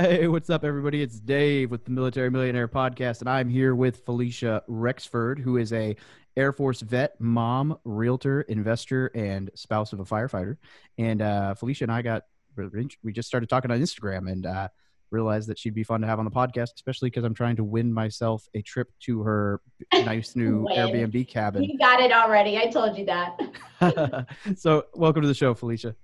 Hey, what's up, everybody? It's Dave with the Military Millionaire Podcast, and I'm here with Falisha Rexford, who is a Air Force vet, mom, realtor, investor, and spouse of a firefighter. And uh, Falisha and I got we just started talking on Instagram and uh, realized that she'd be fun to have on the podcast, especially because I'm trying to win myself a trip to her nice new Airbnb cabin. You got it already. I told you that. so, welcome to the show, Falisha.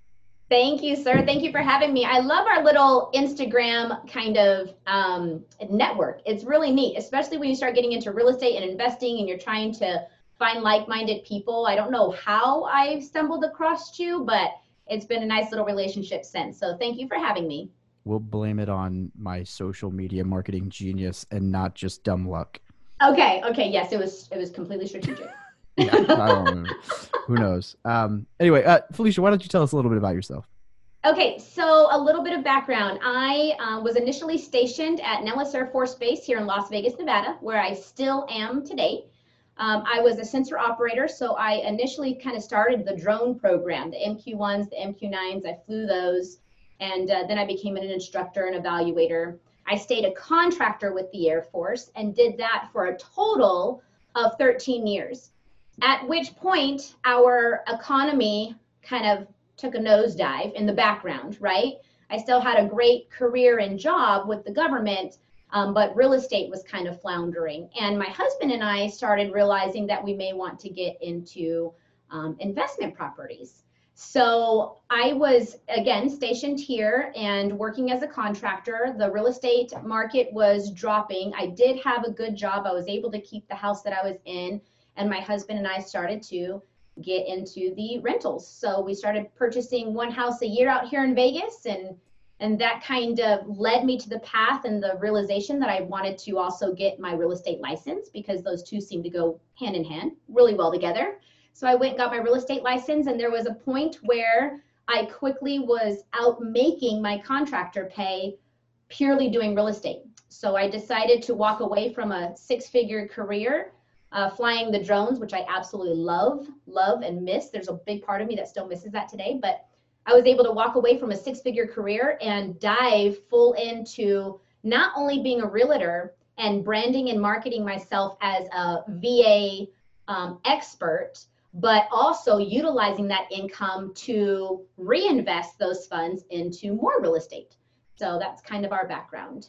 Thank you, sir. Thank you for having me. I love our little Instagram kind of um, network. It's really neat, especially when you start getting into real estate and investing and you're trying to find like minded people. I don't know how I stumbled across you, but it's been a nice little relationship since. So thank you for having me. We'll blame it on my social media marketing genius and not just dumb luck. Okay. Okay. Yes, it was. It was completely strategic. Yeah, Who knows? Um, anyway, uh, Falisha, why don't you tell us a little bit about yourself? Okay, so a little bit of background. I uh, was initially stationed at Nellis Air Force Base here in Las Vegas, Nevada, where I still am today. Um, I was a sensor operator, so I initially kind of started the drone program, the MQ1s, the MQ9s. I flew those, and uh, then I became an instructor and evaluator. I stayed a contractor with the Air Force and did that for a total of 13 years. At which point, our economy kind of took a nosedive in the background, right? I still had a great career and job with the government, um, but real estate was kind of floundering. And my husband and I started realizing that we may want to get into um, investment properties. So I was again stationed here and working as a contractor. The real estate market was dropping. I did have a good job. I was able to keep the house that I was in and my husband and I started to get into the rentals. So we started purchasing one house a year out here in Vegas and and that kind of led me to the path and the realization that I wanted to also get my real estate license because those two seem to go hand in hand really well together. So I went and got my real estate license and there was a point where I quickly was out making my contractor pay purely doing real estate. So I decided to walk away from a six figure career uh, flying the drones, which I absolutely love, love and miss. There's a big part of me that still misses that today, but I was able to walk away from a six figure career and dive full into not only being a realtor and branding and marketing myself as a VA um, expert, but also utilizing that income to reinvest those funds into more real estate. So that's kind of our background.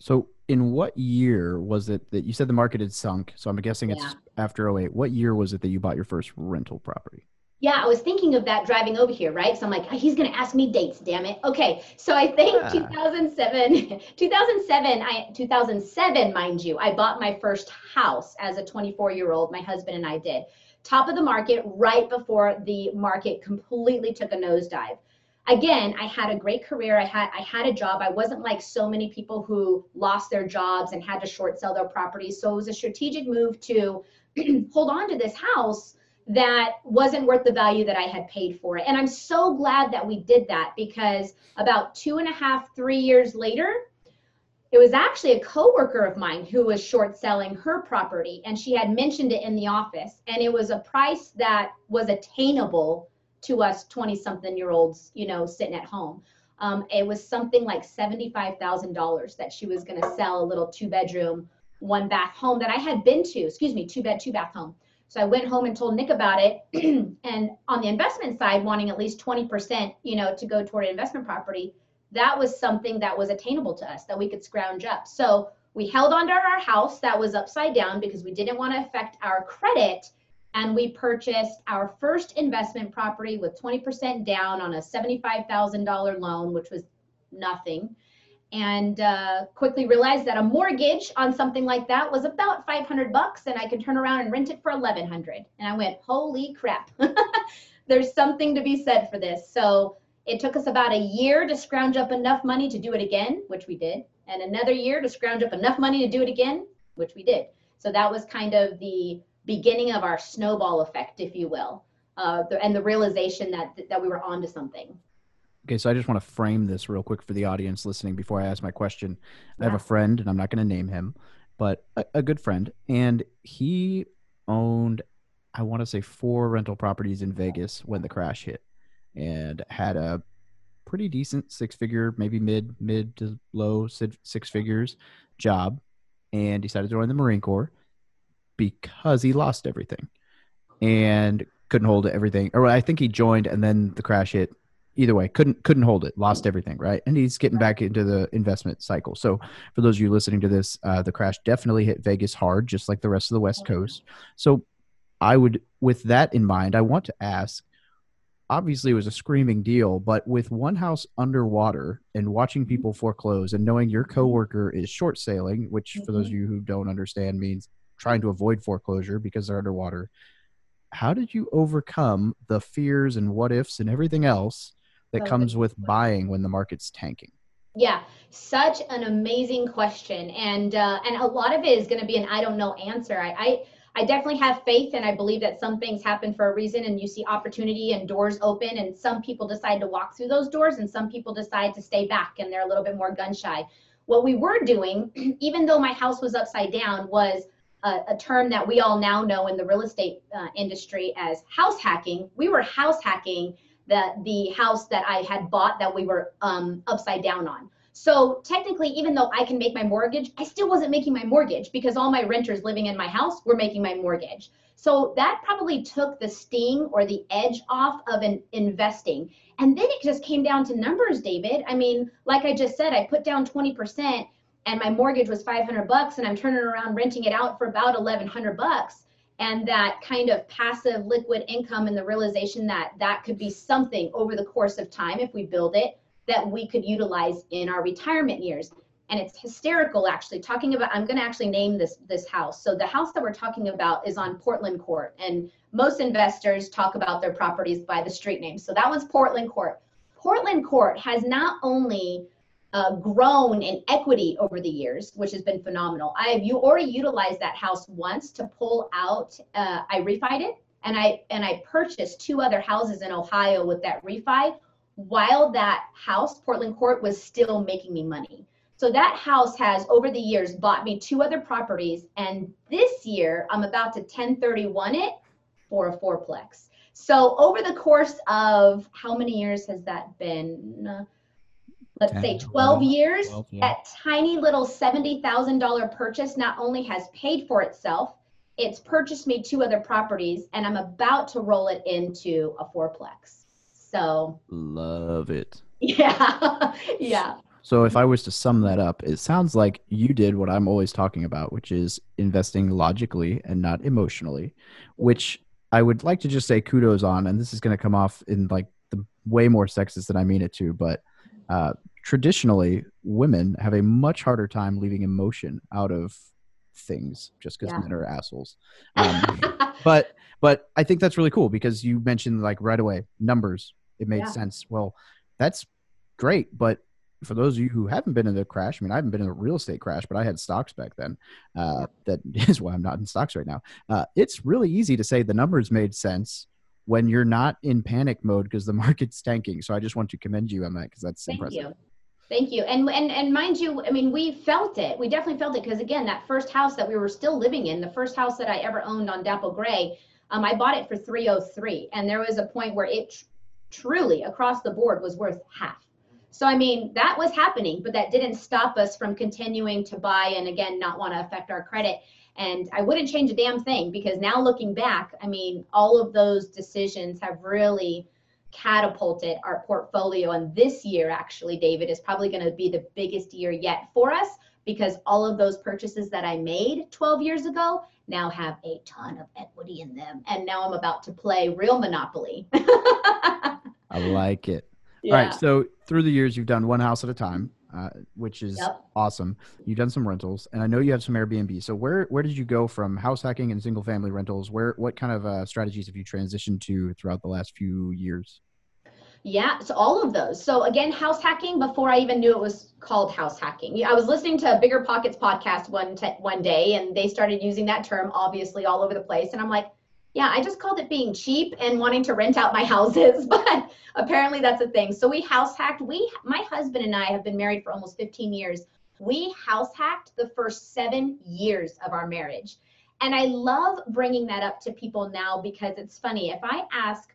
So, in what year was it that you said the market had sunk? So, I'm guessing it's yeah. after 08. What year was it that you bought your first rental property? Yeah, I was thinking of that driving over here, right? So I'm like, he's going to ask me dates, damn it. Okay, so I think yeah. 2007, 2007, I 2007, mind you, I bought my first house as a 24 year old. My husband and I did top of the market right before the market completely took a nosedive again i had a great career. I had i had a job. I wasn't like so many people who lost their jobs and had to short sell their properties. So it was a strategic move to hold on to this house that wasn't worth the value that i had paid for it. And i'm so glad that we did that because about two and a half three years later it was actually a coworker of mine who was short selling her property and she had mentioned it in the office. And it was a price that was attainable to us 20 something year olds, you know, sitting at home. Um, it was something like $75,000 that she was going to sell a little two bedroom, one bath home that I had been to, excuse me, two bed, two bath home. So I went home and told Nick about it. and on the investment side, wanting at least 20%, you know, to go toward an investment property, that was something that was attainable to us that we could scrounge up. So we held onto our house that was upside down because we didn't want to affect our credit and we purchased our first investment property with 20% down on a $75,000 loan, which was nothing. And uh, quickly realized that a mortgage on something like that was about 500 bucks, and I could turn around and rent it for 1100. And I went, holy crap! There's something to be said for this. So it took us about a year to scrounge up enough money to do it again, which we did, and another year to scrounge up enough money to do it again, which we did. So that was kind of the beginning of our snowball effect, if you will, uh, the, and the realization that that we were onto something. Okay, so I just want to frame this real quick for the audience listening before I ask my question. Yeah. I have a friend, and I'm not going to name him, but a, a good friend, and he owned, I want to say, four rental properties in Vegas when the crash hit, and had a pretty decent six figure, maybe mid mid to low six figures job, and decided to join the Marine Corps because he lost everything and couldn't hold everything. Or I think he joined and then the crash hit. Either way, couldn't couldn't hold it, lost everything, right? And he's getting back into the investment cycle. So, for those of you listening to this, uh, the crash definitely hit Vegas hard, just like the rest of the West Coast. So, I would, with that in mind, I want to ask obviously it was a screaming deal, but with one house underwater and watching people foreclose and knowing your coworker is short sailing, which for those of mm-hmm. you who don't understand means trying to avoid foreclosure because they're underwater. How did you overcome the fears and what ifs and everything else that comes with buying when the market's tanking? Yeah, such an amazing question, and uh, and a lot of it is going to be an I don't know answer. I, I I definitely have faith and I believe that some things happen for a reason and you see opportunity and doors open and some people decide to walk through those doors and some people decide to stay back and they're a little bit more gun shy. What we were doing, even though my house was upside down, was a, term that we all now know in the real estate uh, industry as house hacking. We were house hacking the, the house that I had bought that we were um, upside down on. So technically, even though I can make my mortgage, I still wasn't making my mortgage because all my renters living in my house were making my mortgage. So that probably took the sting or the edge off of an investing. And then it just came down to numbers, David. I mean, like I just said, I put down 20% and my mortgage was 500 bucks and I'm turning around renting it out for about 1100 bucks. And that kind of passive liquid income and the realization that that could be something over the course of time if we build it that we could utilize in our retirement years. And it's hysterical actually talking about i'm going to actually name this this house. So the house that we're talking about is on portland court and most investors talk about their properties by the street name. So that one's portland court. Portland court has not only uh, grown in equity over the years which has been phenomenal i have you already utilized that house once to pull out uh, i refied it and i and i purchased two other houses in ohio with that refi while that house, Portland Court, was still making me money. So that house has over the years bought me two other properties. And this year I'm about to 1031 it for a fourplex. So over the course of how many years has that been? Let's 10, say 12 12 years. 12, yeah. That tiny little $70,000 purchase not only has paid for itself, it's purchased me two other properties and I'm about to roll it into a fourplex. So love it. Yeah. yeah. So if I was to sum that up, it sounds like you did what I'm always talking about, which is investing logically and not emotionally, which I would like to just say kudos on. And this is going to come off in like the way more sexist than I mean it to, but uh, traditionally, women have a much harder time leaving emotion out of things just because yeah. men are assholes. Um, but but I think that's really cool because you mentioned like right away numbers it made yeah. sense. Well, that's great, but for those of you who haven't been in a crash, I mean, I haven't been in a real estate crash, but I had stocks back then. Uh, that is why I'm not in stocks right now. Uh, it's really easy to say the numbers made sense when you're not in panic mode because the market's tanking. So I just want to commend you on that because that's Thank impressive. You. Thank you. And, and and mind you, I mean, we felt it. We definitely felt it because again, that first house that we were still living in, the first house that I ever owned on Dapple Gray, um, I bought it for 303, and there was a point where it truly across the board was worth half. So, I mean, that was happening, but that didn't stop us from continuing to buy and again, not want to affect our credit. And I wouldn't change a damn thing because now looking back, I mean, all of those decisions have really catapulted our portfolio. And this year, actually, David, is probably going to be the biggest year yet for us because all of those purchases that I made 12 years ago now have a ton of equity in them. And now I'm about to play real Monopoly. I like it. Yeah. All right. So through the years, you've done one house at a time, uh, which is yep. awesome. You've done some rentals, and I know you have some Airbnb. So where where did you go from house hacking and single family rentals? Where what kind of uh, strategies have you transitioned to throughout the last few years? Yeah, so all of those. So again, house hacking before I even knew it was called house hacking. I was listening to a BiggerPockets podcast one t- one day, and they started using that term obviously all over the place, and I'm like, yeah, I just called it being cheap and wanting to rent out my houses, but apparently that's a thing. So we house hacked. We, my husband and I have been married for almost 15 years. We house hacked the first seven years of our marriage. And I love bringing that up to people now because it's funny. If I ask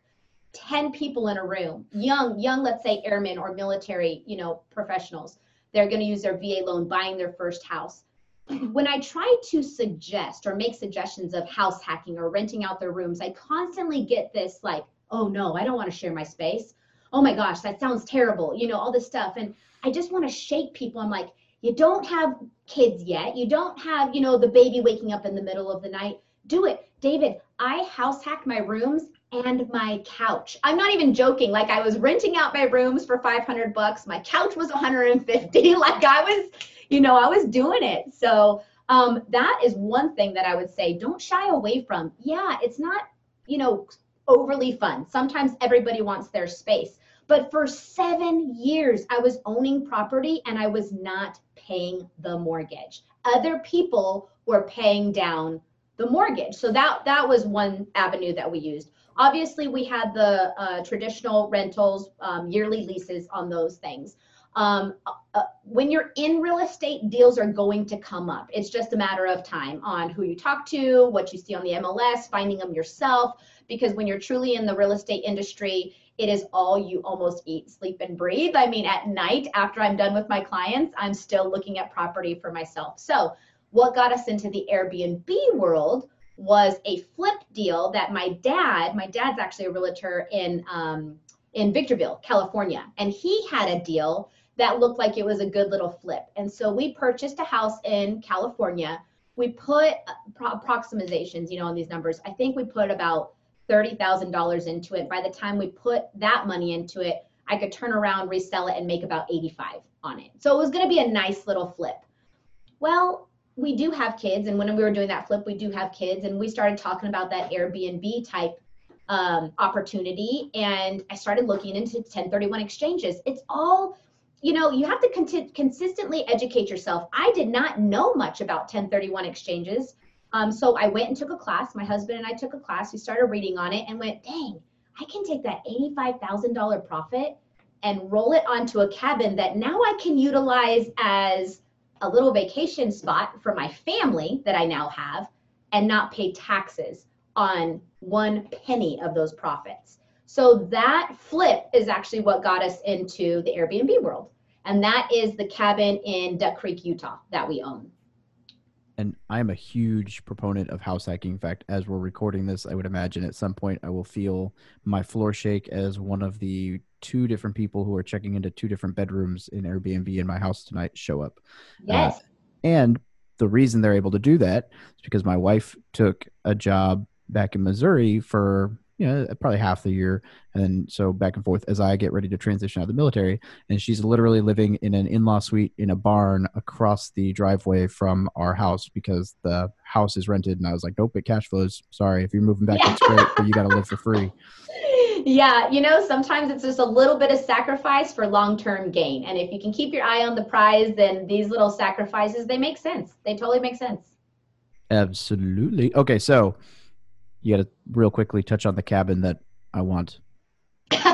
10 people in a room, young, young, let's say airmen or military, you know, professionals. They're going to use their VA loan buying their first house. When I try to suggest or make suggestions of house hacking or renting out their rooms, I constantly get this like, oh no, I don't want to share my space. Oh my gosh, that sounds terrible. You know, all this stuff. And I just want to shake people. I'm like, you don't have kids yet. You don't have, you know, the baby waking up in the middle of the night. Do it. David, I house hacked my rooms and my couch. I'm not even joking. Like I was renting out my rooms for 500 bucks. My couch was 150. like I was, you know, I was doing it. So um, that is one thing that I would say don't shy away from. Yeah, it's not, you know, overly fun. Sometimes everybody wants their space. But for seven years, I was owning property and I was not paying the mortgage. Other people were paying down the mortgage. So that that was one avenue that we used. Obviously, we had the uh, traditional rentals, um, yearly leases on those things. Um, uh, when you're in real estate, deals are going to come up. It's just a matter of time on who you talk to, what you see on the MLS, finding them yourself. Because when you're truly in the real estate industry, it is all you almost eat, sleep, and breathe. I mean, at night, after I'm done with my clients, I'm still looking at property for myself. So, what got us into the Airbnb world was a flip deal that my dad, my dad's actually a realtor in um, in Victorville, California, and he had a deal that looked like it was a good little flip. And so we purchased a house in California. We put approximations, you know, on these numbers. I think we put about $30,000 into it. By the time we put that money into it, I could turn around, resell it, and make about 85 on it. So it was going to be a nice little flip. Well, we do have kids, and when we were doing that flip, we do have kids, and we started talking about that Airbnb type um, opportunity, and I started looking into 1031 exchanges. It's all, you know, you have to con- consistently educate yourself. I did not know much about 1031 exchanges. Um, so I went and took a class. My husband and I took a class. We started reading on it and went, dang, I can take that $85,000 profit and roll it onto a cabin that now I can utilize as a little vacation spot for my family that I now have and not pay taxes on one penny of those profits. So that flip is actually what got us into the Airbnb world. And that is the cabin in Duck Creek, Utah that we own. And I'm a huge proponent of house hacking. In fact, as we're recording this, I would imagine at some point I will feel my floor shake as one of the two different people who are checking into two different bedrooms in Airbnb in my house tonight show up. Uh, yes. Uh, and the reason they're able to do that is because my wife took a job back in Missouri for you know uh, probably half the year and so back and forth as i get ready to transition out of the military and she's literally living in an in-law suite in a barn across the driveway from our house because the house is rented and i was like nope it cash flows sorry if you're moving back yeah. that's great but you got to live for free yeah, you know, sometimes it's just a little bit of sacrifice for long-term gain. And if you can keep your eye on the prize, then these little sacrifices, they make sense. They totally make sense. Absolutely. Okay, so you got to real quickly touch on the cabin that I want.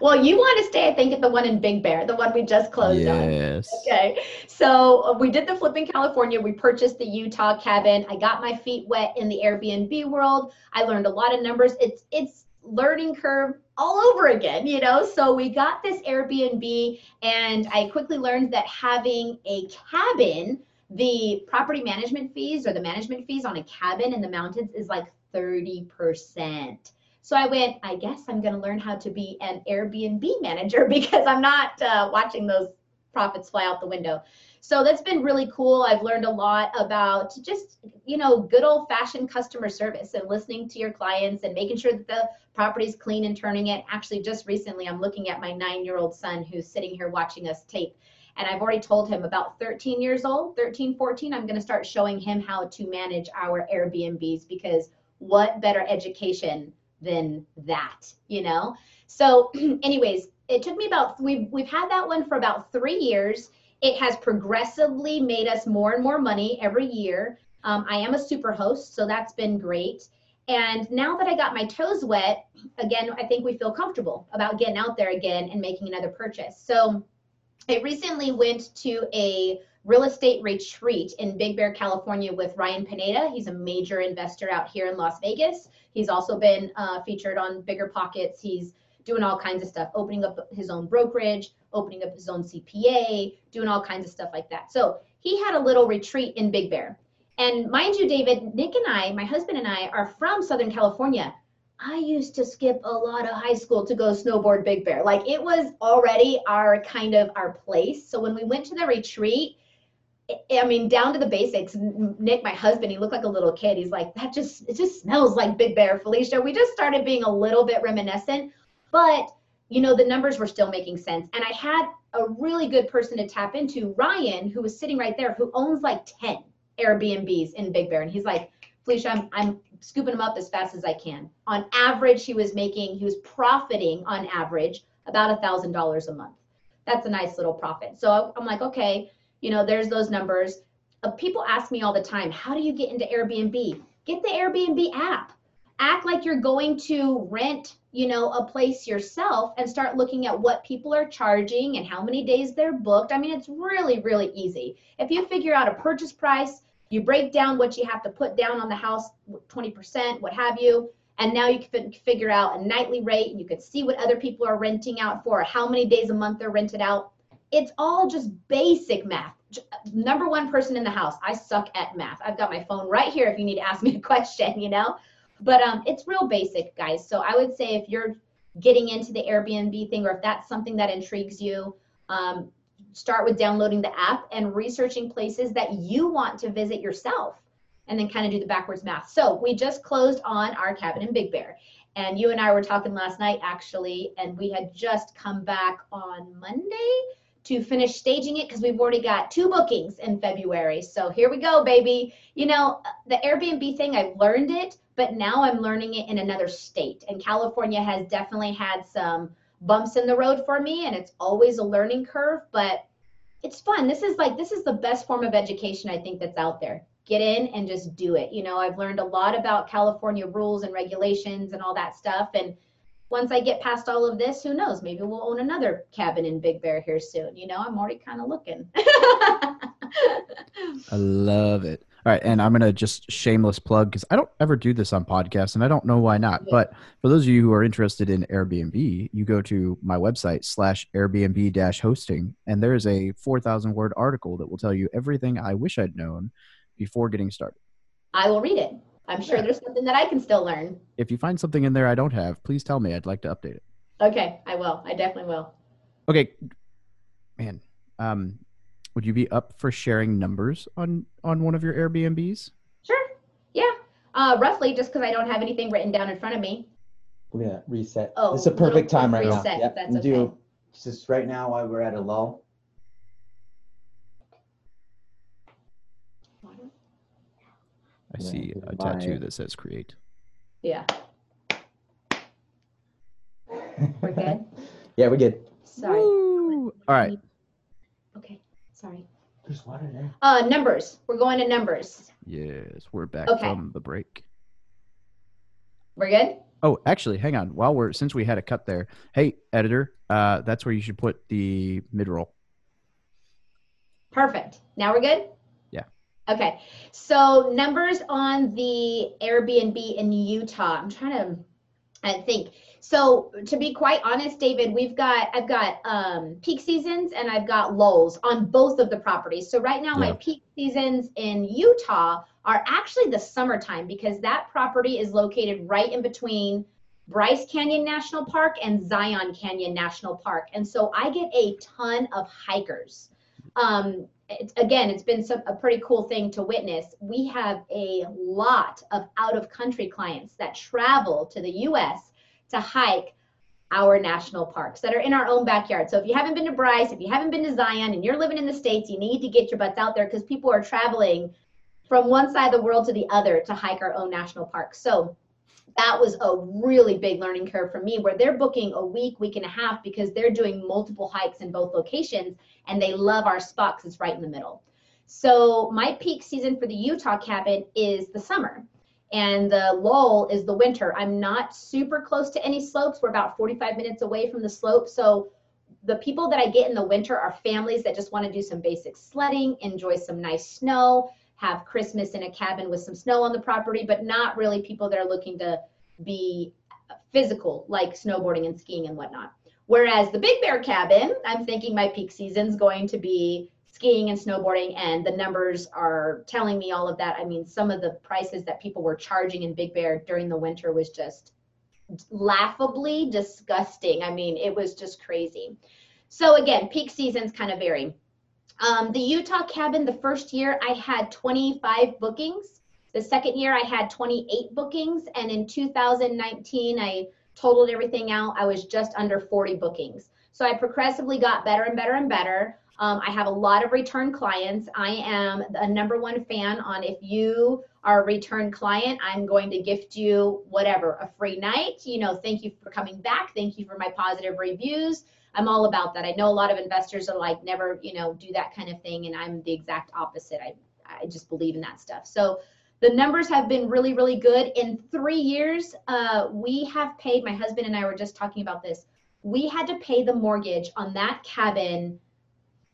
well, you want to stay, I think, at the one in Big Bear, the one we just closed yes. on. Yes. Okay. So uh, we did the flip in California. We purchased the Utah cabin. I got my feet wet in the Airbnb world. I learned a lot of numbers. It's it's learning curve all over again, you know? So we got this Airbnb, and I quickly learned that having a cabin, the property management fees or the management fees on a cabin in the mountains is like 30%. So I went, I guess I'm going to learn how to be an Airbnb manager because I'm not uh, watching those profits fly out the window. So that's been really cool. I've learned a lot about just, you know, good old fashioned customer service and listening to your clients and making sure that the property is clean and turning it. Actually, just recently, I'm looking at my nine year old son who's sitting here watching us tape. And I've already told him about 13 years old, 13, 14, I'm going to start showing him how to manage our Airbnbs because what better education than that, you know? So, anyways, it took me about, we've, we've had that one for about three years it has progressively made us more and more money every year. Um, I am a super host, so that's been great. And now that I got my toes wet, again, I think we feel comfortable about getting out there again and making another purchase. So I recently went to a real estate retreat in Big Bear, California with Ryan Pineda. He's a major investor out here in Las Vegas. He's also been uh, featured on BiggerPockets. He's doing all kinds of stuff, opening up his own brokerage, opening up his own CPA, doing all kinds of stuff like that. So he had a little retreat in Big Bear. And mind you, David, Nick and I, my husband and I, are from Southern California. I used to skip a lot of high school to go snowboard Big Bear. Like it was already our kind of our place. So when we went to the retreat, I mean, down to the basics. Nick, my husband, he looked like a little kid. He's like, that just, it just smells like Big Bear, Falisha. We just started being a little bit reminiscent, but you know, the numbers were still making sense. And I had a really good person to tap into, Ryan, who was sitting right there, who owns like 10 Airbnbs in Big Bear. And he's like, Falisha, I'm, I'm scooping them up as fast as I can. On average, he was making, he was profiting on average about a thousand dollars a month. That's a nice little profit. So I'm like, okay, you know, there's those numbers. Uh, people ask me all the time, how do you get into Airbnb? Get the Airbnb app. Act like you're going to rent, you know, a place yourself and start looking at what people are charging and how many days they're booked. I mean, it's really, really easy. If you figure out a purchase price, you break down what you have to put down on the house, 20%, what have you, and now you can figure out a nightly rate and you can see what other people are renting out for, how many days a month they're rented out it's all just basic math. Number one person in the house. I suck at math. I've got my phone right here if you need to ask me a question, you know? But um, it's real basic, guys. So I would say if you're getting into the Airbnb thing or if that's something that intrigues you, um, start with downloading the app and researching places that you want to visit yourself and then kind of do the backwards math. So we just closed on our cabin in Big Bear. And you and I were talking last night, actually, and we had just come back on Monday to finish staging it because we've already got two bookings in February. So here we go, baby. You know, the Airbnb thing, I've learned it, but now I'm learning it in another state. And California has definitely had some bumps in the road for me, and it's always a learning curve, but it's fun. This is like, this is the best form of education I think that's out there. Get in and just do it. You know, I've learned a lot about California rules and regulations and all that stuff. And once I get past all of this, who knows? Maybe we'll own another cabin in Big Bear here soon. You know, I'm already kind of looking. I love it. All right, and I'm gonna just shameless plug because I don't ever do this on podcasts, and I don't know why not. Yeah. But for those of you who are interested in Airbnb, you go to my website slash Airbnb dash hosting, and there is a 4,000 word article that will tell you everything I wish I'd known before getting started. I will read it. I'm sure there's something that I can still learn. If you find something in there I don't have, please tell me. I'd like to update it. Okay, I will. I definitely will. Okay, man. Um, would you be up for sharing numbers on on one of your Airbnbs? Sure. Yeah. Uh, roughly, just because I don't have anything written down in front of me. We're gonna reset. Oh, it's a perfect time right reset, now. Yep. That's okay. Do just right now while we're at a lull. I yeah, see a tattoo that says create. Yeah. We're good? yeah, we're good. Sorry. Woo! All right. Okay. Sorry. There's water there. Uh, numbers. We're going to numbers. Yes, we're back okay. from the break. We're good? Oh, actually, hang on. While we're since we had a cut there, hey editor, uh, that's where you should put the mid roll. Perfect. Now we're good. Okay, so numbers on the Airbnb in Utah. I'm trying to I think. So to be quite honest, David, we've got I've got um, peak seasons and I've got lulls on both of the properties. So right now, yeah. my peak seasons in Utah are actually the summertime because that property is located right in between Bryce Canyon National Park and Zion Canyon National Park, and so I get a ton of hikers. Um, it's, again, it's been some, a pretty cool thing to witness. We have a lot of out of country clients that travel to the US to hike our national parks that are in our own backyard. So if you haven't been to Bryce, if you haven't been to Zion and you're living in the States, you need to get your butts out there because people are traveling from one side of the world to the other to hike our own national parks. So that was a really big learning curve for me where they're booking a week, week and a half because they're doing multiple hikes in both locations and they love our spot because it's right in the middle. So my peak season for the Utah cabin is the summer and the lull is the winter. I'm not super close to any slopes. We're about 45 minutes away from the slope. So the people that I get in the winter are families that just want to do some basic sledding, enjoy some nice snow, have Christmas in a cabin with some snow on the property, but not really people that are looking to be physical, like snowboarding and skiing and whatnot. Whereas the Big Bear cabin, I'm thinking my peak season's going to be skiing and snowboarding, and the numbers are telling me all of that. I mean, some of the prices that people were charging in Big Bear during the winter was just laughably disgusting. I mean, it was just crazy. So again, peak seasons kind of vary. Um, the Utah cabin, the first year I had 25 bookings. The second year I had 28 bookings. And in 2019, I totaled everything out. I was just under 40 bookings. So I progressively got better and better and better. Um, I have a lot of return clients. I am a number one fan on if you are a return client, I'm going to gift you whatever, a free night. You know, thank you for coming back. Thank you for my positive reviews. I'm all about that. I know a lot of investors are like, never, you know, do that kind of thing. And I'm the exact opposite. I, I just believe in that stuff. So the numbers have been really, really good. In three years, uh, we have paid, my husband and I were just talking about this. We had to pay the mortgage on that cabin,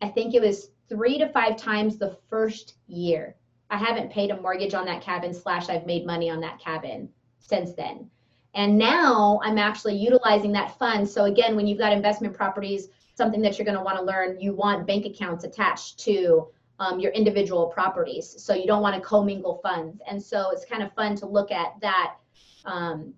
I think it was three to five times the first year. I haven't paid a mortgage on that cabin, slash, I've made money on that cabin since then. And now I'm actually utilizing that fund. So again, when you've got investment properties, something that you're going to want to learn, you want bank accounts attached to um, your individual properties. So you don't want to commingle funds. And so it's kind of fun to look at that. Um,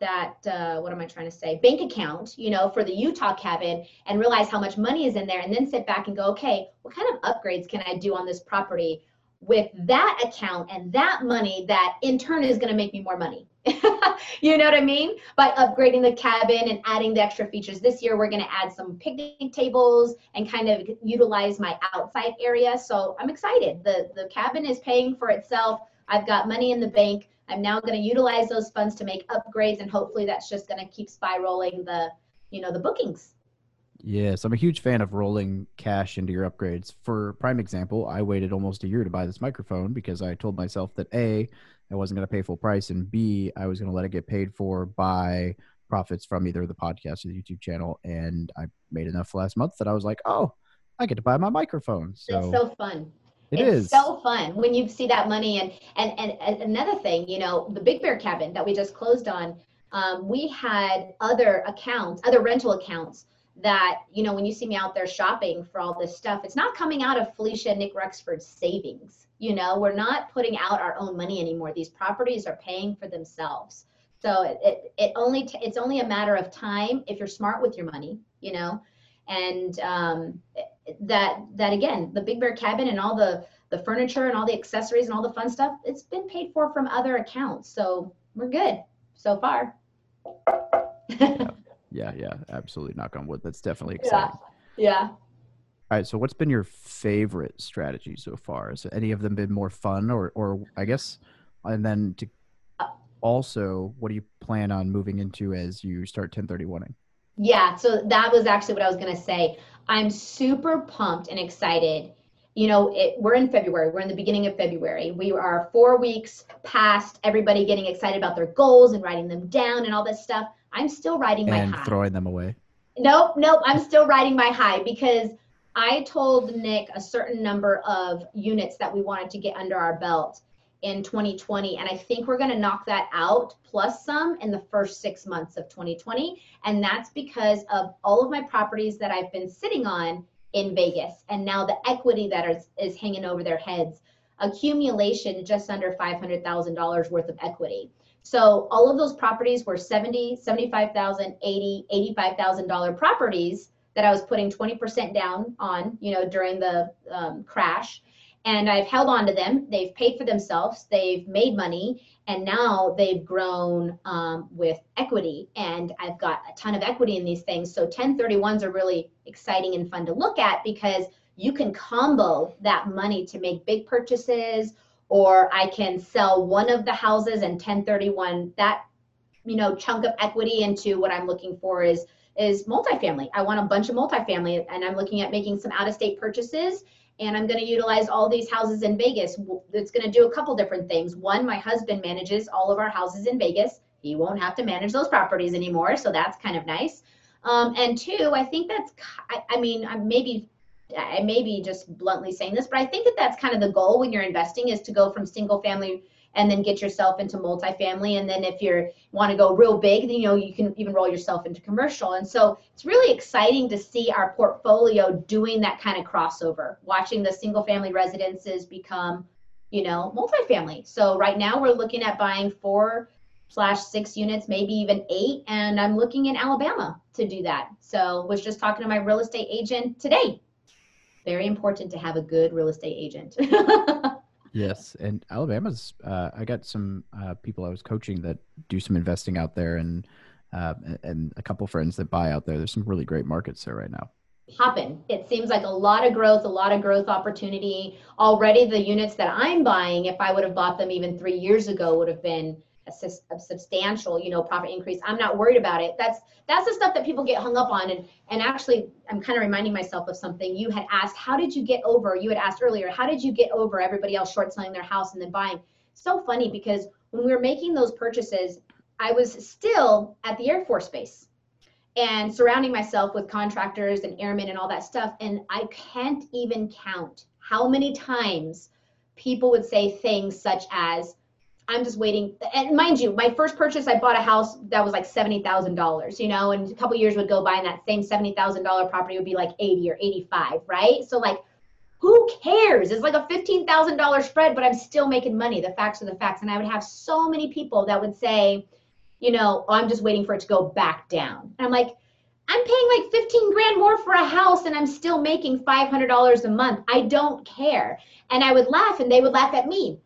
that uh, what am I trying to say? Bank account, you know, for the Utah cabin, and realize how much money is in there, and then sit back and go, okay, what kind of upgrades can I do on this property with that account and that money that in turn is going to make me more money? you know what I mean? By upgrading the cabin and adding the extra features. This year, we're going to add some picnic tables and kind of utilize my outside area. So I'm excited. The, the cabin is paying for itself. I've got money in the bank. I'm now going to utilize those funds to make upgrades, and hopefully that's just going to keep spiraling the, you know, the bookings. Yes, I'm a huge fan of rolling cash into your upgrades. For prime example, I waited almost a year to buy this microphone because I told myself that A, I wasn't going to pay full price, and B, I was going to let it get paid for by profits from either the podcast or the YouTube channel. And I made enough last month that I was like, oh, I get to buy my microphone. So it's so fun. It it's is. so fun when you see that money and, and and and another thing, you know, the Big Bear cabin that we just closed on. Um, we had other accounts, other rental accounts that you know when you see me out there shopping for all this stuff it's not coming out of falisha nick rexford's savings. You know we're not putting out our own money anymore. These properties are paying for themselves. So it, it, it only t- it's only a matter of time if you're smart with your money you know? And um, that that again the big bear cabin and all the the furniture and all the accessories and all the fun stuff it's been paid for from other accounts. So we're good so far yeah, yeah absolutely knock on wood that's definitely exciting yeah, yeah. All right. So, what's been your favorite strategy so far? Has any of them been more fun, or, or I guess, and then to uh also, what do you plan on moving into as you start 1031ing? Yeah. So that was actually what I was going to say. I'm super pumped and excited. You know, it, we're in February. We're in the beginning of February. We are four weeks past everybody getting excited about their goals and writing them down and all this stuff. I'm still riding my high. and high. throwing them away. Nope, nope. I'm still riding my high because I told Nick a certain number of units that we wanted to get under our belt in 2020 and i think we're going to knock that out plus some in the first six months of 2020 and that's because of all of my properties that i've been sitting on in vegas and now the equity that is, is hanging over their heads accumulation just under $500000 worth of equity so all of those properties were 70 75000 80 $85000 properties that I was putting 20% down on, you know, during the um, crash. And I've held on to them. They've paid for themselves. They've made money. And now they've grown um, with equity. And I've got a ton of equity in these things. So 1031s are really exciting and fun to look at because you can combo that money to make big purchases or I can sell one of the houses and 1031 that you know chunk of equity into what I'm looking for is is multifamily. I want a bunch of multifamily, and I'm looking at making some out of state purchases. And I'm going to utilize all these houses in Vegas. It's going to do a couple different things. One, my husband manages all of our houses in Vegas. He won't have to manage those properties anymore. So that's kind of nice. Um, and two, I think that's, I, I mean, I maybe I may be just bluntly saying this, but I think that that's kind of the goal when you're investing is to go from single family and then get yourself into multifamily. And then if you want to go real big, then, you know, you can even roll yourself into commercial. And so it's really exciting to see our portfolio doing that kind of crossover, watching the single family residences become, you know, multifamily. So right now we're looking at buying four slash six units, maybe even eight. And I'm looking in Alabama to do that. So was just talking to my real estate agent today. Very important to have a good real estate agent. Yes, and Alabama's. Uh, I got some uh, people I was coaching that do some investing out there, and uh, and a couple friends that buy out there. There's some really great markets there right now. Hopping. It seems like a lot of growth, a lot of growth opportunity. Already, the units that I'm buying, if I would have bought them even three years ago, would have been a, a, substantial, you know, profit increase. I'm not worried about it. That's that's the stuff that people get hung up on. And and actually, I'm kind of reminding myself of something. You had asked, how did you get over? You had asked earlier, how did you get over everybody else short selling their house and then buying? So funny because when we were making those purchases, I was still at the Air Force Base and surrounding myself with contractors and airmen and all that stuff. And I can't even count how many times people would say things such as, I'm just waiting. And mind you, my first purchase, I bought a house that was like seventy thousand dollars, you know, and a couple years would go by, and that same seventy thousand dollar property would be like eighty or eighty five, right? So like, who cares? It's like a fifteen thousand dollar spread, but I'm still making money. The facts are the facts, and I would have so many people that would say, you know, oh, I'm just waiting for it to go back down. And I'm like, I'm paying like 15 grand more for a house and I'm still making $500 a month. I don't care. And I would laugh and they would laugh at me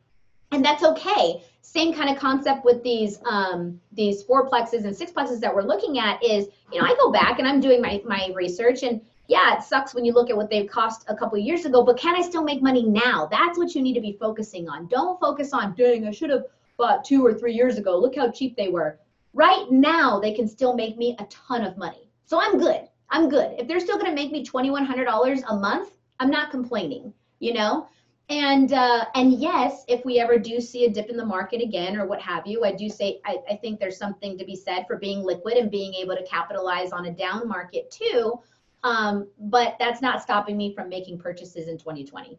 and that's okay. Same kind of concept with these um, these fourplexes and sixplexes that we're looking at is, you know, I go back and I'm doing my my research and yeah, it sucks when you look at what they've cost a couple years ago, but can I still make money now? That's what you need to be focusing on. Don't focus on, dang, I should have bought two or three years ago. Look how cheap they were. Right now, they can still make me a ton of money. So I'm good. I'm good. If they're still going to make me $2,100 a month, I'm not complaining, you know? And uh, and yes, if we ever do see a dip in the market again or what have you, I do say I, I think there's something to be said for being liquid and being able to capitalize on a down market too. Um, but that's not stopping me from making purchases in 2020.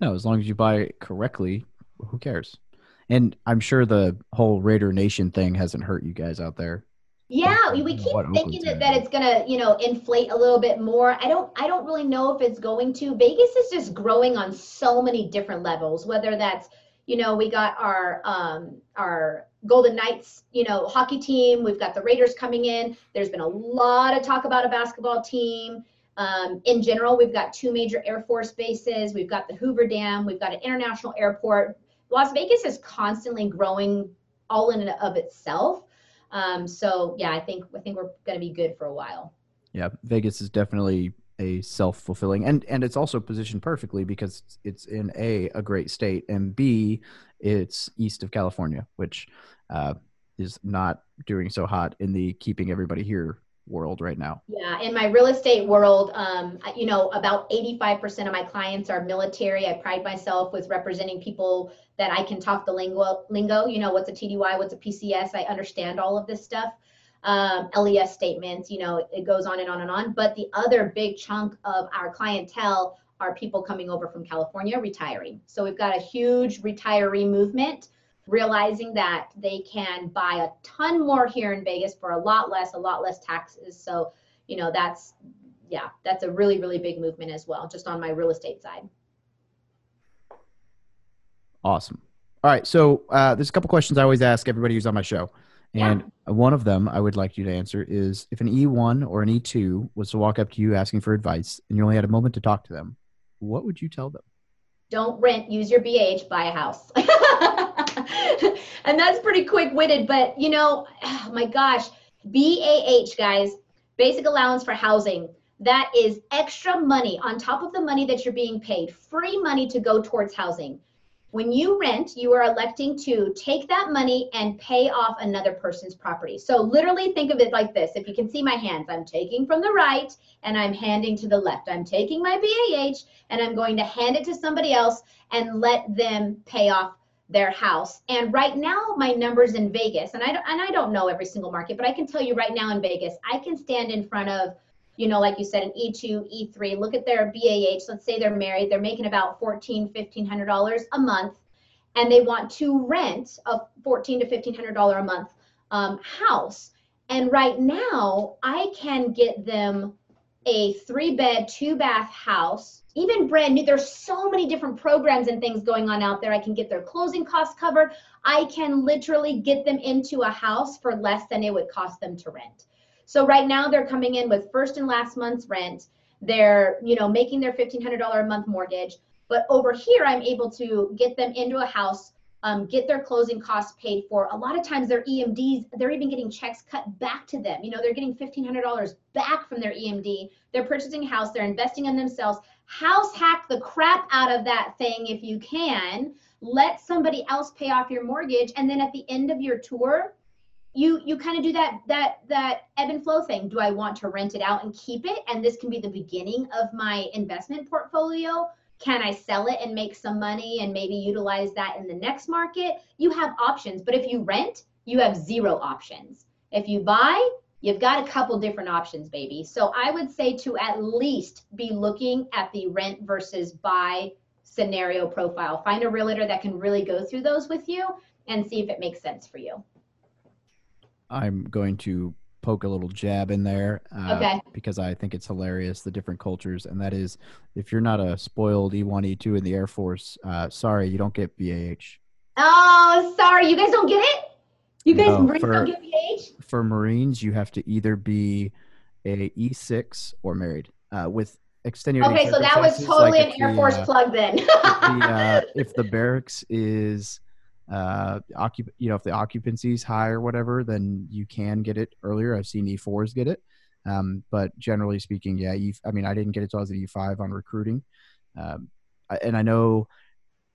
No, as long as you buy correctly, who cares? And I'm sure the whole Raider Nation thing hasn't hurt you guys out there. Yeah, we keep thinking that, that it's gonna, you know, inflate a little bit more. I don't I don't really know if it's going to. Vegas is just growing on so many different levels, whether that's, you know, we got our um our Golden Knights, you know, hockey team, we've got the Raiders coming in. There's been a lot of talk about a basketball team. Um, in general, we've got two major Air Force bases. We've got the Hoover Dam. We've got an international airport. Las Vegas is constantly growing all in and of itself. Um, so yeah, I think I think we're going to be good for a while. Yeah, Vegas is definitely a self-fulfilling and and it's also positioned perfectly because it's in a a great state and b it's east of california which uh, is not doing so hot in the keeping everybody here world right now? Yeah, in my real estate world, um, you know, about 85% of my clients are military. I pride myself with representing people that I can talk the lingo, lingo, you know, what's a TDY, what's a PCS. I understand all of this stuff. Um, LES statements, you know, it goes on and on and on. But the other big chunk of our clientele are people coming over from California retiring. So we've got a huge retiree movement realizing that they can buy a ton more here in Vegas for a lot less, a lot less taxes. So, you know, that's, yeah, that's a really, really big movement as well, just on my real estate side. Awesome. All right. So, uh, there's a couple questions I always ask everybody who's on my show. And yeah. one of them I would like you to answer is if an E1 or an E2 was to walk up to you asking for advice and you only had a moment to talk to them, what would you tell them? Don't rent, use your BH, buy a house. and that's pretty quick witted, but you know, oh my gosh, BAH, guys, basic allowance for housing. That is extra money on top of the money that you're being paid, free money to go towards housing. When you rent, you are electing to take that money and pay off another person's property. So, literally, think of it like this. If you can see my hands, I'm taking from the right and I'm handing to the left. I'm taking my BAH and I'm going to hand it to somebody else and let them pay off their house. And right now, my numbers in Vegas, and I don't, and I don't know every single market, but I can tell you right now in Vegas, I can stand in front of, you know, like you said, an E2, E3. Look at their BAH. Let's say they're married, they're making about fourteen, fifteen hundred dollars a month, and they want to rent a fourteen to fifteen hundred dollar a month um, house. And right now, I can get them a three bed, two bath house, even brand new. There's so many different programs and things going on out there. I can get their closing costs covered. I can literally get them into a house for less than it would cost them to rent. So right now they're coming in with first and last month's rent. They're, you know, making their $1,500 a month mortgage. But over here, I'm able to get them into a house, um, get their closing costs paid for. A lot of times their EMDs, they're even getting checks cut back to them. You know, they're getting $1,500 back from their EMD. They're purchasing a house, they're investing in themselves. House hack the crap out of that thing if you can. Let somebody else pay off your mortgage. And then at the end of your tour, you you kind of do that that that ebb and flow thing do i want to rent it out and keep it and this can be the beginning of my investment portfolio can i sell it and make some money and maybe utilize that in the next market? You have options but if you rent you have zero options. If you buy you've got a couple different options baby. So i would say to at least be looking at the rent versus buy scenario profile. Find a realtor that can really go through those with you and see if it makes sense for you. I'm going to poke a little jab in there uh, okay. because I think it's hilarious the different cultures, and that is if you're not a spoiled E1 E2 in the Air Force, uh, sorry, you don't get BAH. Oh, sorry, you guys don't get it. You guys no, Marines for, don't get BAH. For Marines, you have to either be a E6 or married uh, with extenuating. Okay, so that was totally like an Air the, Force plug then. if, the, uh, if the barracks is uh occup- you know if the occupancy is high or whatever then you can get it earlier. I've seen e4s get it. Um but generally speaking yeah e- i mean i didn't get it until i was at e5 on recruiting. Um and i know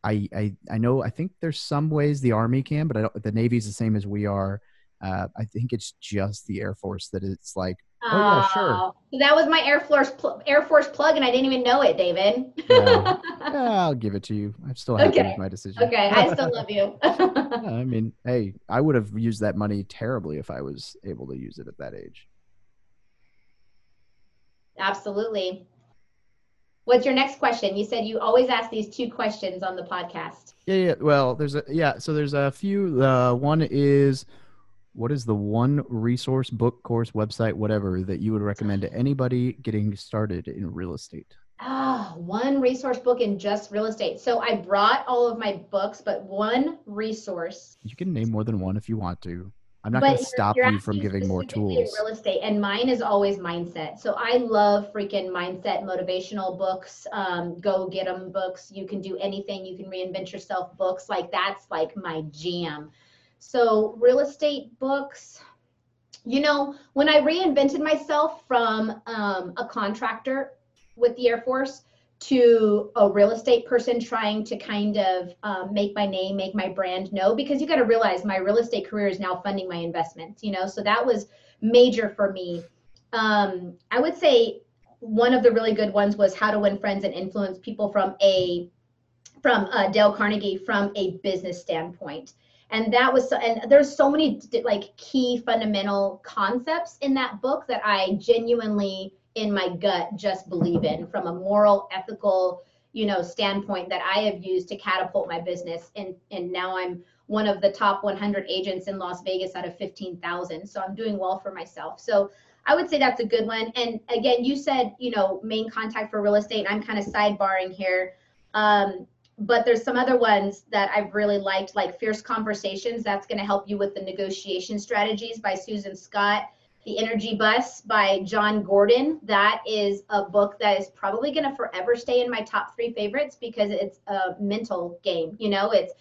I, I i know i think there's some ways the army can but i don't the navy's the same as we are. Uh i think it's just the air force that it's like Oh, yeah, sure. That was my Air Force pl- Air Force plug, and I didn't even know it, David. yeah. yeah. I'll give it to you. I'm still happy okay. with my decision. Okay, I still love you. yeah, I mean, hey, I would have used that money terribly if I was able to use it at that age. Absolutely. What's your next question? You said you always ask these two questions on the podcast. Yeah, yeah. Well, there's a yeah. So there's a few. Uh, one is what is the one resource, book, course, website, whatever that you would recommend to anybody getting started in real estate? Ah, oh, one resource book in just real estate. So I brought all of my books, but one resource. You can name more than one if you want to. I'm not going to stop you from giving more tools. Real estate, and mine is always mindset. So I love freaking mindset, motivational books, um, go get them books. You can do anything. You can reinvent yourself books. Like that's like my jam. So, real estate books, you know, when I reinvented myself from um, a contractor with the Air Force to a real estate person trying to kind of um, make my name, make my brand know, because you got to realize my real estate career is now funding my investments, you know, so that was major for me. Um, I would say one of the really good ones was How to Win Friends and Influence People from a from uh, Dale Carnegie from a business standpoint and that was and there's so many like key fundamental concepts in that book that i genuinely in my gut just believe in from a moral ethical you know standpoint that i have used to catapult my business. And and now i'm one of the top 100 agents in las vegas out of 15000 so i'm doing well for myself. So i would say that's a good one. And again you said you know main contact for real estate. I'm kind of sidebarring here. Um, but there's some other ones that I've really liked, like Fierce Conversations. That's going to help you with the negotiation strategies by Susan Scott. The Energy Bus by Jon Gordon. That is a book that is probably going to forever stay in my top three favorites because it's a mental game. You know, it's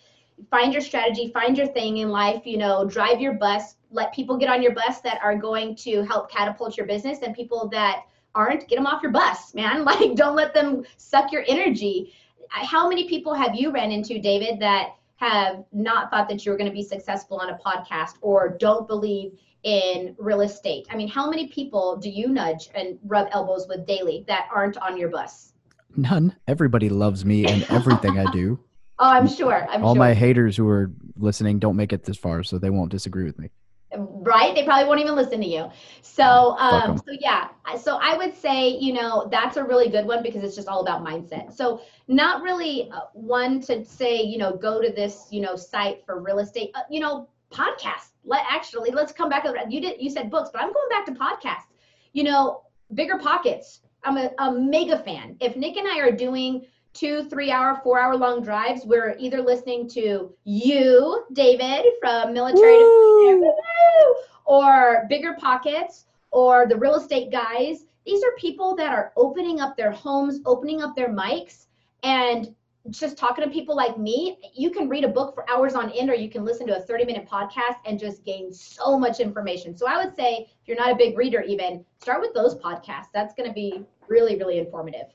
find your strategy, find your thing in life, you know, drive your bus, let people get on your bus that are going to help catapult your business and people that aren't, get them off your bus, man. Like, don't let them suck your energy how many people have you ran into, David, that have not thought that you were going to be successful on a podcast or don't believe in real estate? I mean, how many people do you nudge and rub elbows with daily that aren't on your bus? None. Everybody loves me and everything I do. Oh, I'm sure. I'm All sure. my haters who are listening don't make it this far, so they won't disagree with me. Right? They probably won't even listen to you. So, um, so yeah. So I would say, you know, that's a really good one because it's just all about mindset. So not really uh, one to say, you know, go to this, you know, site for real estate. Uh, you know, podcast. Let actually let's come back. You did you said books, but I'm going back to podcasts. You know, BiggerPockets. I'm a, a mega fan. If Nick and I are doing two, three hour, four hour long drives, we're either listening to you, David, from military Woo! to or BiggerPockets or the real estate guys. These are people that are opening up their homes, opening up their mics, and just talking to people like me, you can read a book for hours on end, or you can listen to a 30 minute podcast and just gain so much information. So I would say, if you're not a big reader, even start with those podcasts. That's going to be really, really informative.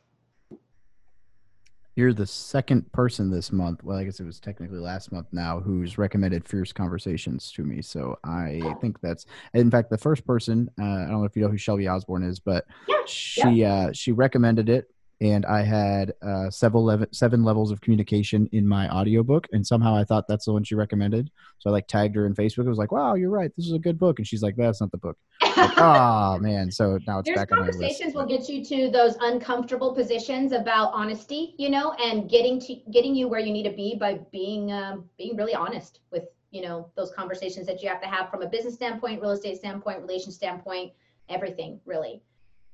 You're the second person this month. Well, I guess it was technically last month now who's recommended Fierce Conversations to me. So I think that's, in fact, the first person. Uh, I don't know if you know who Shelby Osborne is, but yeah, she yeah. Uh, she recommended it and I had uh, several level, seven levels of communication in my audiobook, and somehow I thought that's the one she recommended. So I like tagged her in Facebook. I was like, "Wow, you're right. This is a good book," and she's like, "That's not the book." Like, oh man! So now it's There's back on my list. Conversations will get you to those uncomfortable positions about honesty, you know, and getting to getting you where you need to be by being um, being really honest with you know those conversations that you have to have from a business standpoint, real estate standpoint, relation standpoint, everything really.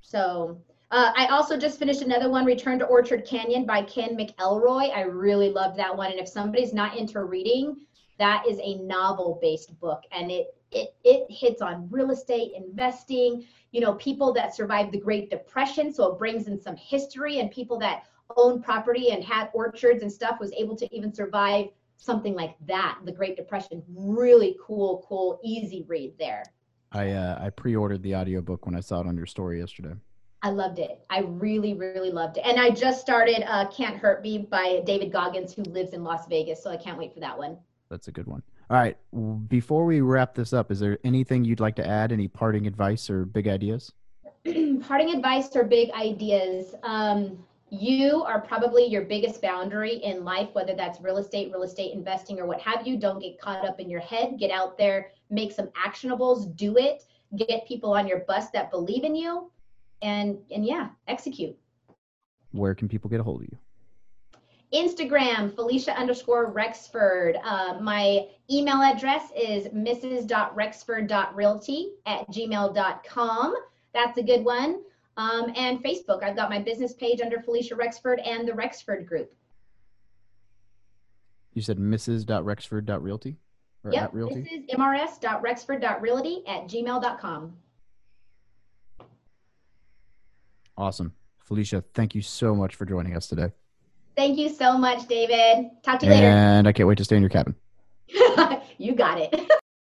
So uh, I also just finished another one, Return to Orchard Canyon by Ken McElroy. I really loved that one. And if somebody's not into reading, that is a novel-based book, and it it it hits on real estate investing. You know, people that survived the Great Depression, so it brings in some history, and people that own property and had orchards and stuff was able to even survive something like that, the Great Depression. Really cool, cool, easy read there. I uh, I pre-ordered the audiobook when I saw it on your story yesterday. I loved it. I really, really loved it. And I just started uh, Can't Hurt Me by David Goggins, who lives in Las Vegas. So I can't wait for that one. That's a good one. All right. Before we wrap this up, is there anything you'd like to add? Any parting advice or big ideas? parting advice or big ideas. Um, you are probably your biggest boundary in life, whether that's real estate, real estate investing, or what have you. Don't get caught up in your head. Get out there, make some actionables, do it, get people on your bus that believe in you and and yeah, execute. Where can people get a hold of you? Instagram, Falisha underscore Rexford. Uh, my email address is mrs.rexford.realty at gmail.com. That's a good one. Um, and Facebook, I've got my business page under Falisha Rexford and the Rexford Group. You said mrs.rexford.realty? Or yep, at realty? this is mrs.rexford.realty at gmail.com. Awesome. Falisha, thank you so much for joining us today. Thank you so much, David. Talk to you and later. And I can't wait to stay in your cabin. you got it.